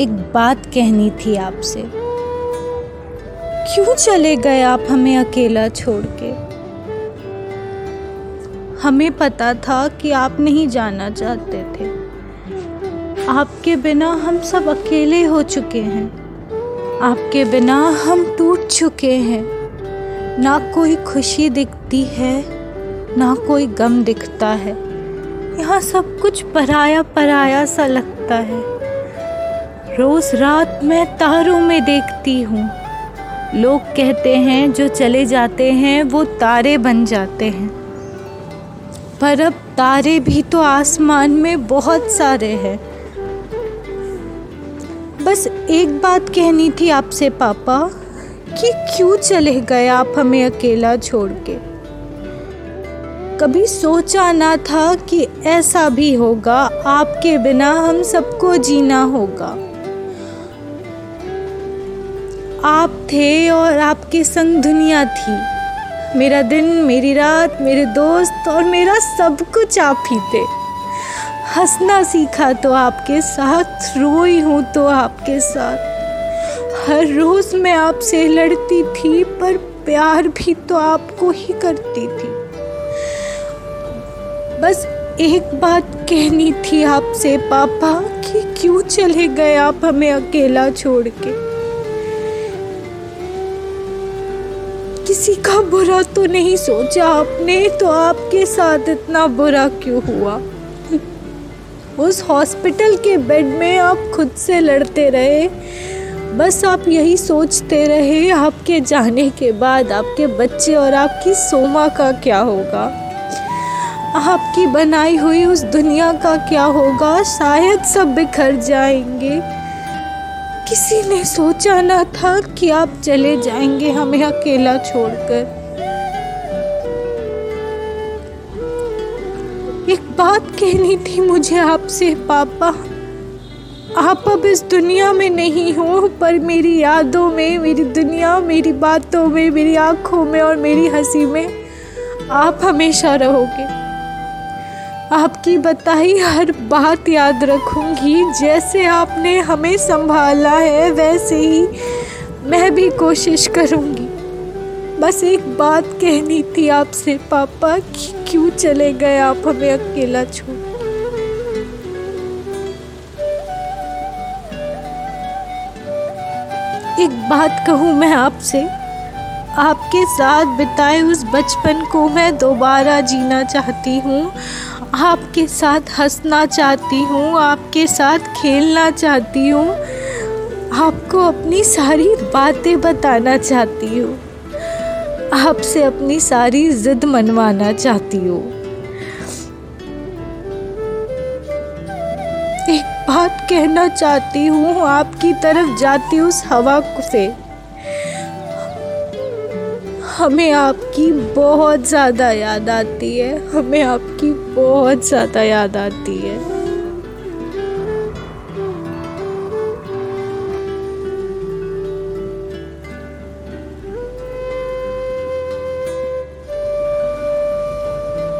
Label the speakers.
Speaker 1: एक बात कहनी थी आपसे। क्यों चले गए आप हमें अकेला छोड़ के? हमें पता था कि आप नहीं जाना चाहते थे। आपके बिना हम सब अकेले हो चुके हैं। आपके बिना हम टूट चुके हैं। ना कोई खुशी दिखती है, ना कोई गम दिखता है। यहाँ सब कुछ पराया पराया सा लगता है। रोज रात मैं तारों में देखती हूँ। लोग कहते हैं, जो चले जाते हैं, वो तारे बन जाते हैं। पर अब तारे भी तो आसमान में बहुत सारे हैं। बस एक बात कहनी थी आपसे, पापा, कि क्यों चले गए आप हमें अकेला छोड़ के? कभी सोचा ना था कि ऐसा भी होगा, आपके बिना हम सबको जीना होगा। आप थे और आपके संग दुनिया थी। मेरा दिन, मेरी रात, मेरे दोस्त और मेरा सब कुछ आप ही थे। हंसना सीखा तो आपके साथ, रोई हूँ तो आपके साथ। हर रोज़ मैं आपसे लड़ती थी, पर प्यार भी तो आपको ही करती थी। बस एक बात कहनी थी आपसे, पापा, कि क्यों चले गए आप हमें अकेला छोड़ के? किसी का बुरा तो नहीं सोचा आपने? तो आपके साथ इतना बुरा क्यों हुआ? उस हॉस्पिटल के बेड में आप खुद से लड़ते रहे। बस आप यही सोचते रहे, आपके जाने के बाद आपके बच्चे और आपकी सोमा का क्या होगा? आपकी बनाई हुई उस दुनिया का क्या होगा? शायद सब बिखर जाएँगे। किसी ने सोचा ना था कि आप चले जाएँगे हमें अकेला छोड़कर। एक बात कहनी थी मुझे आपसे, पापा। आप अब इस दुनिया में नहीं हो, पर मेरी यादों में, मेरी दुनिया, मेरी बातों में, मेरी आँखों में और मेरी हँसी में आप हमेशा रहोगे। आपकी बताई हर बात याद रखूँगी। जैसे आपने हमें संभाला है, वैसे ही मैं भी कोशिश करूँगी। बस एक बात कहनी थी आपसे, पापा, कि क्यों चले गए आप हमें अकेला छोड़? एक बात कहूँ मैं आपसे। आपके साथ बिताए उस बचपन को मैं दोबारा जीना चाहती हूँ। आपके साथ हंसना चाहती हूँ, आपके साथ खेलना चाहती हूँ। आपको अपनी सारी बातें बताना चाहती हूँ। आपसे अपनी सारी ज़िद मनवाना चाहती हूँ। एक बात कहना चाहती हूँ, आपकी तरफ़ जाती उस हवा से। हमें आपकी बहुत ज़्यादा याद आती है। हमें आपकी बहुत ज़्यादा याद आती है।